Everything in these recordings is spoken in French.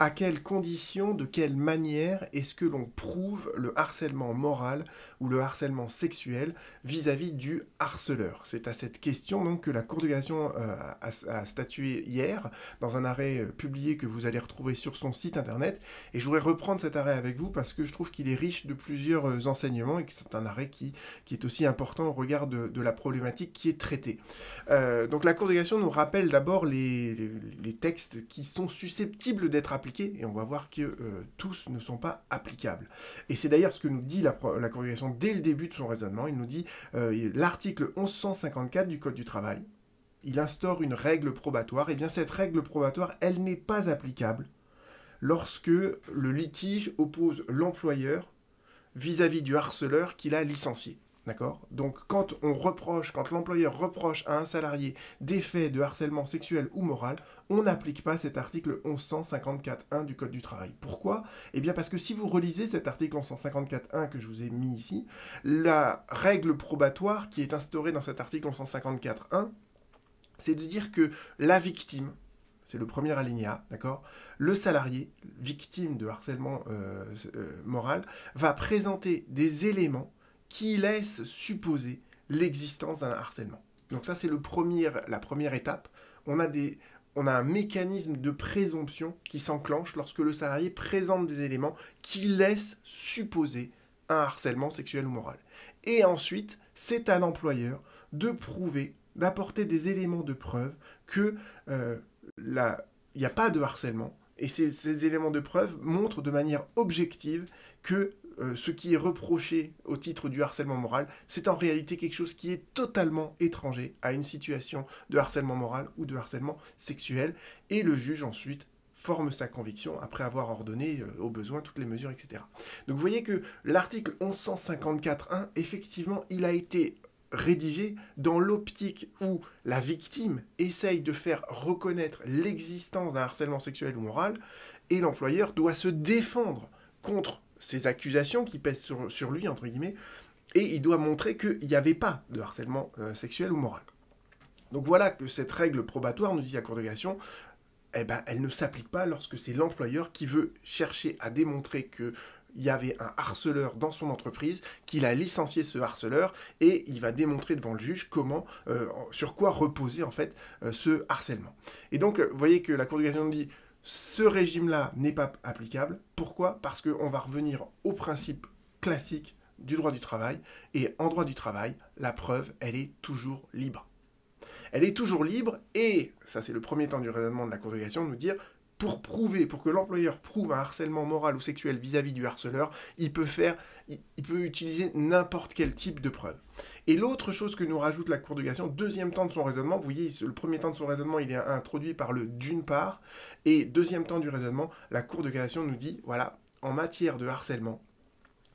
à quelles conditions, de quelle manière est-ce que l'on prouve le harcèlement moral ou le harcèlement sexuel vis-à-vis du harceleur? C'est à cette question donc que la Cour de cassation euh, a, statué hier dans un arrêt euh, publié que vous allez retrouver sur son site internet. Et je voudrais reprendre cet arrêt avec vous parce que je trouve qu'il est riche de plusieurs euh, enseignements et que c'est un arrêt qui, qui est aussi important au regard de, la problématique qui est traitée. donc la Cour de cassation nous rappelle d'abord les, les textes qui sont susceptibles d'être appliqués et on va voir que euh, tous ne sont pas applicables. Et c'est d'ailleurs ce que nous dit la, congrégation dès le début de son raisonnement. Il nous dit euh, l'article 1154 du Code du travail, il instaure une règle probatoire. Et bien cette règle probatoire, elle n'est pas applicable lorsque le litige oppose l'employeur vis-à-vis du harceleur qu'il a licencié. D'accord? Donc quand on reproche, quand l'employeur reproche à un salarié des faits de harcèlement sexuel ou moral, on n'applique pas cet article 1154.1 du Code du travail. Pourquoi? Eh bien parce que si vous relisez cet article 1154.1 que je vous ai mis ici, la règle probatoire qui est instaurée dans cet article 1154.1, c'est de dire que la victime, c'est le premier alinéa, d'accord? Le salarié, victime de harcèlement euh, euh, moral, va présenter des éléments qui laisse supposer l'existence d'un harcèlement. Donc ça, c'est la première étape. On a, un mécanisme de présomption qui s'enclenche lorsque le salarié présente des éléments qui laissent supposer un harcèlement sexuel ou moral. Et ensuite, c'est à l'employeur de prouver, d'apporter des éléments de preuve que euh, il n'y a pas de harcèlement. Et ces éléments de preuve montrent de manière objective que euh, ce qui est reproché au titre du harcèlement moral, c'est en réalité quelque chose qui est totalement étranger à une situation de harcèlement moral ou de harcèlement sexuel, et le juge ensuite forme sa conviction après avoir ordonné euh, au besoin toutes les mesures, etc. Donc vous voyez que l'article 1154.1, effectivement, il a été rédigé dans l'optique où la victime essaye de faire reconnaître l'existence d'un harcèlement sexuel ou moral, et l'employeur doit se défendre contre ces accusations qui pèsent sur, lui, entre guillemets, et il doit montrer qu'il n'y avait pas de harcèlement euh, sexuel ou moral. Donc voilà que cette règle probatoire, nous dit la Cour de cassation, eh ben, elle ne s'applique pas lorsque c'est l'employeur qui veut chercher à démontrer que il y avait un harceleur dans son entreprise, qu'il a licencié ce harceleur, et il va démontrer devant le juge comment, euh, sur quoi reposer en fait euh, ce harcèlement. Et donc, vous voyez que la Cour de cassation dit ce régime-là n'est pas applicable. Pourquoi? Parce qu'on va revenir au principe classique du droit du travail. Et en droit du travail, la preuve, elle est toujours libre. Elle est toujours libre et, ça c'est le premier temps du raisonnement de la cassation, de nous dire pour prouver, pour que l'employeur prouve un harcèlement moral ou sexuel vis-à-vis du harceleur, il peut faire, peut utiliser n'importe quel type de preuve. Et l'autre chose que nous rajoute la Cour de cassation, deuxième temps de son raisonnement, vous voyez, le premier temps de son raisonnement, il est introduit par le d'une part, et deuxième temps du raisonnement, la Cour de cassation nous dit, voilà, en matière de harcèlement,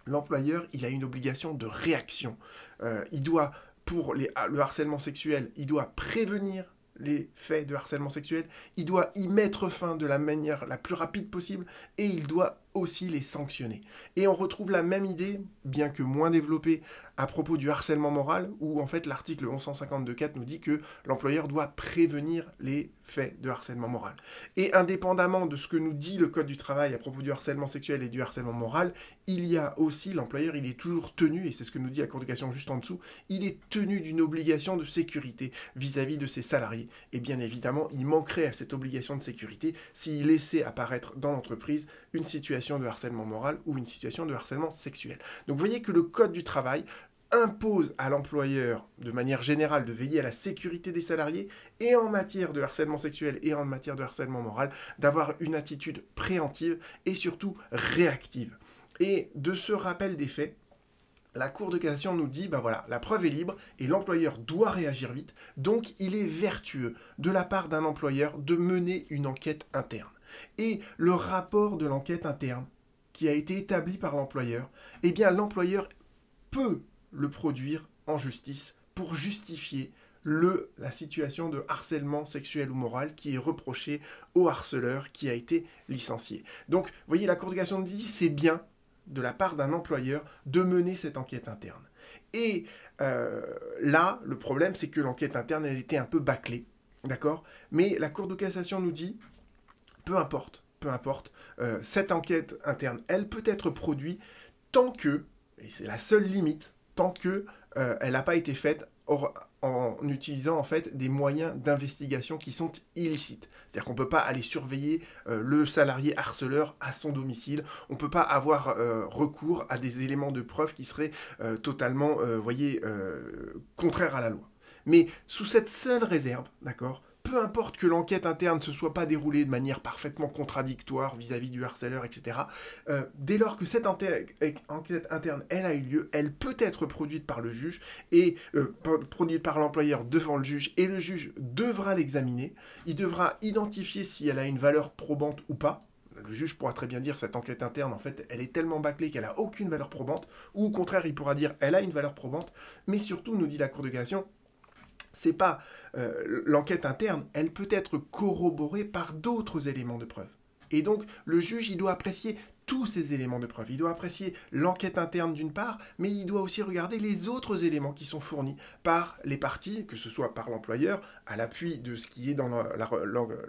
l'employeur, il a une obligation de réaction. Euh, il doit, pour les, le harcèlement sexuel, il doit prévenir les faits de harcèlement sexuel, il doit y mettre fin de la manière la plus rapide possible et il doit aussi les sanctionner. Et on retrouve la même idée, bien que moins développée, à propos du harcèlement moral, où en fait l'article 1152.4 nous dit que l'employeur doit prévenir les faits de harcèlement moral. Et indépendamment de ce que nous dit le Code du travail à propos du harcèlement sexuel et du harcèlement moral, il y a aussi, l'employeur, il est toujours tenu, et c'est ce que nous dit la Cour juste en dessous, il est tenu d'une obligation de sécurité vis-à-vis de ses salariés. Et bien évidemment, il manquerait à cette obligation de sécurité s'il laissait apparaître dans l'entreprise une situation de harcèlement moral ou une situation de harcèlement sexuel. Donc vous voyez que le Code du travail impose à l'employeur de manière générale de veiller à la sécurité des salariés et en matière de harcèlement sexuel et en matière de harcèlement moral d'avoir une attitude préhentive et surtout réactive. Et de ce rappel des faits, la Cour de cassation nous dit, ben voilà, la preuve est libre et l'employeur doit réagir vite, donc il est vertueux de la part d'un employeur de mener une enquête interne. Et le rapport de l'enquête interne qui a été établi par l'employeur, eh bien l'employeur peut le produire en justice pour justifier le, la situation de harcèlement sexuel ou moral qui est reproché au harceleur qui a été licencié. Donc, vous voyez, la Cour de cassation nous dit c'est bien de la part d'un employeur de mener cette enquête interne. Et euh, là, le problème, c'est que l'enquête interne, elle était un peu bâclée, d'accord? Mais la Cour de cassation nous dit, peu importe, peu importe, euh, cette enquête interne, elle peut être produite tant que, et c'est la seule limite, tant que euh, elle n'a pas été faite en utilisant en fait des moyens d'investigation qui sont illicites. C'est-à-dire qu'on ne peut pas aller surveiller euh, le salarié harceleur à son domicile, on ne peut pas avoir recours à des éléments de preuve qui seraient euh, totalement, voyez, contraires à la loi. Mais sous cette seule réserve, d'accord, peu importe que l'enquête interne ne se soit pas déroulée de manière parfaitement contradictoire vis-à-vis du harceleur, etc., euh, dès lors que cette enquête interne, elle a eu lieu, elle peut être produite par le juge et euh, produite par l'employeur devant le juge, et le juge devra l'examiner. Il devra identifier si elle a une valeur probante ou pas. Le juge pourra très bien dire cette enquête interne, en fait, elle est tellement bâclée qu'elle n'a aucune valeur probante, ou au contraire, il pourra dire elle a une valeur probante, mais surtout, nous dit la Cour de cassation, c'est pas euh, l'enquête interne, elle peut être corroborée par d'autres éléments de preuve. Et donc, le juge, il doit apprécier tous ces éléments de preuve. Il doit apprécier l'enquête interne d'une part, mais il doit aussi regarder les autres éléments qui sont fournis par les parties, que ce soit par l'employeur, à l'appui de ce qui est dans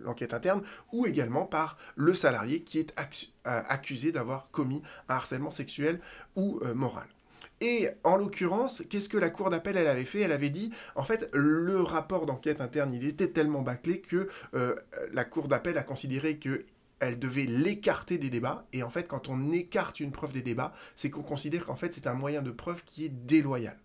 l'enquête interne, ou également par le salarié qui est euh, accusé d'avoir commis un harcèlement sexuel ou euh, moral. Et en l'occurrence, qu'est-ce que la cour d'appel elle avait fait? Elle avait dit, en fait, le rapport d'enquête interne, il était tellement bâclé que euh, la cour d'appel a considéré que elle devait l'écarter des débats. Et en fait, quand on écarte une preuve des débats, c'est qu'on considère qu'en fait, c'est un moyen de preuve qui est déloyal.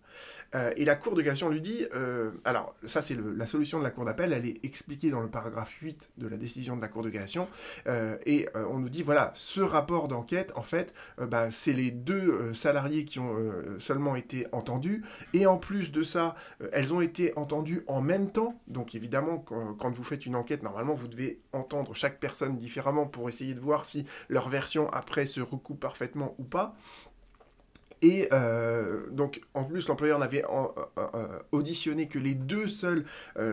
Euh, et la Cour de cassation lui dit, euh, alors ça c'est la solution de la Cour d'appel, elle est expliquée dans le paragraphe 8 de la décision de la Cour de cassation, euh, et on nous dit, voilà, ce rapport d'enquête, en fait, bah, c'est les deux salariés qui ont seulement été entendus, et en plus de ça, elles ont été entendues en même temps, donc évidemment, quand, quand vous faites une enquête, normalement, vous devez entendre chaque personne différemment pour essayer de voir si leur version après se recoupe parfaitement ou pas. Et euh, donc, en plus, l'employeur n'avait euh, euh, auditionné que les deux seuls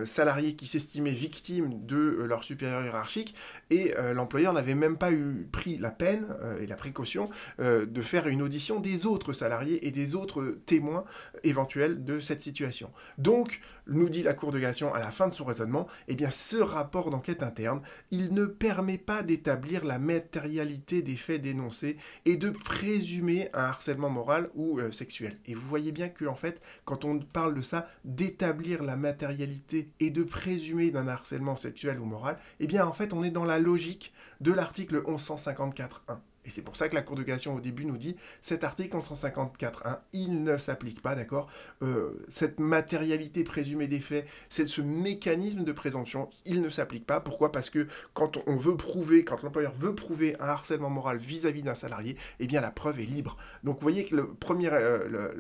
salariés qui s'estimaient victimes de leur supérieur hiérarchique, et l'employeur n'avait même pas eu pris la peine et la précaution de faire une audition des autres salariés et des autres témoins éventuels de cette situation. Donc, nous dit la Cour de cassation à la fin de son raisonnement, eh bien, ce rapport d'enquête interne, il ne permet pas d'établir la matérialité des faits dénoncés et de présumer un harcèlement moral ou euh, sexuel. Et vous voyez bien que en fait, quand on parle de ça, d'établir la matérialité et de présumer d'un harcèlement sexuel ou moral, eh bien en fait, on est dans la logique de l'article 1154.1. Et c'est pour ça que la Cour de cassation au début nous dit cet article 154.1, il ne s'applique pas, d'accord euh, Cette matérialité présumée des faits, ce mécanisme de présomption, il ne s'applique pas. Pourquoi? Parce que quand on veut prouver, quand l'employeur veut prouver un harcèlement moral vis-à-vis d'un salarié, eh bien la preuve est libre. Donc vous voyez que le premier, euh,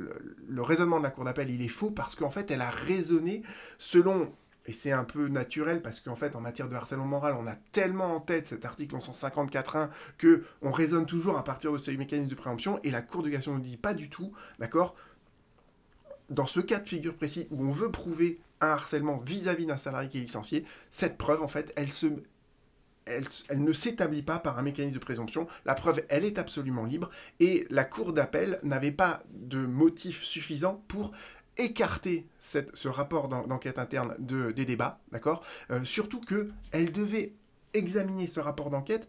le raisonnement de la Cour d'appel, il est faux parce qu'en fait, elle a raisonné selon et c'est un peu naturel parce qu'en fait, en matière de harcèlement moral, on a tellement en tête cet article 154.1 que on raisonne toujours à partir de ces mécanismes de préemption et la Cour de cassation ne dit pas du tout, d'accord? Dans ce cas de figure précis où on veut prouver un harcèlement vis-à-vis d'un salarié qui est licencié, cette preuve, en fait, elle, ne s'établit pas par un mécanisme de présomption. La preuve, elle est absolument libre et la Cour d'appel n'avait pas de motif suffisant pour écarter cette, ce rapport d'enquête interne de, des débats, d'accord euh, Surtout qu'elle devait examiner ce rapport d'enquête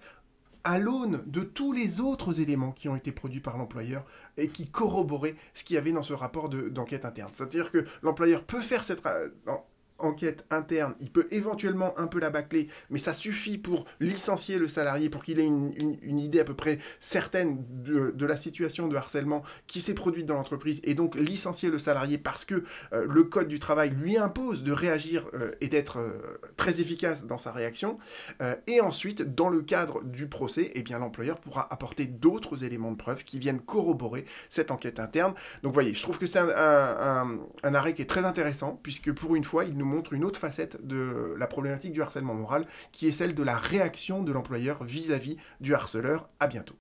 à l'aune de tous les autres éléments qui ont été produits par l'employeur et qui corroboraient ce qu'il y avait dans ce rapport d'enquête interne. C'est-à-dire que l'employeur peut faire cette, euh, enquête interne, il peut éventuellement un peu la bâcler, mais ça suffit pour licencier le salarié, pour qu'il ait une, idée à peu près certaine de, la situation de harcèlement qui s'est produite dans l'entreprise, et donc licencier le salarié parce que euh, le code du travail lui impose de réagir euh, et d'être euh, très efficace dans sa réaction. et ensuite, dans le cadre du procès, eh bien l'employeur pourra apporter d'autres éléments de preuve qui viennent corroborer cette enquête interne. Donc voyez, je trouve que c'est un, un arrêt qui est très intéressant, puisque pour une fois, il nous montre une autre facette de la problématique du harcèlement moral, qui est celle de la réaction de l'employeur vis-à-vis du harceleur. À bientôt.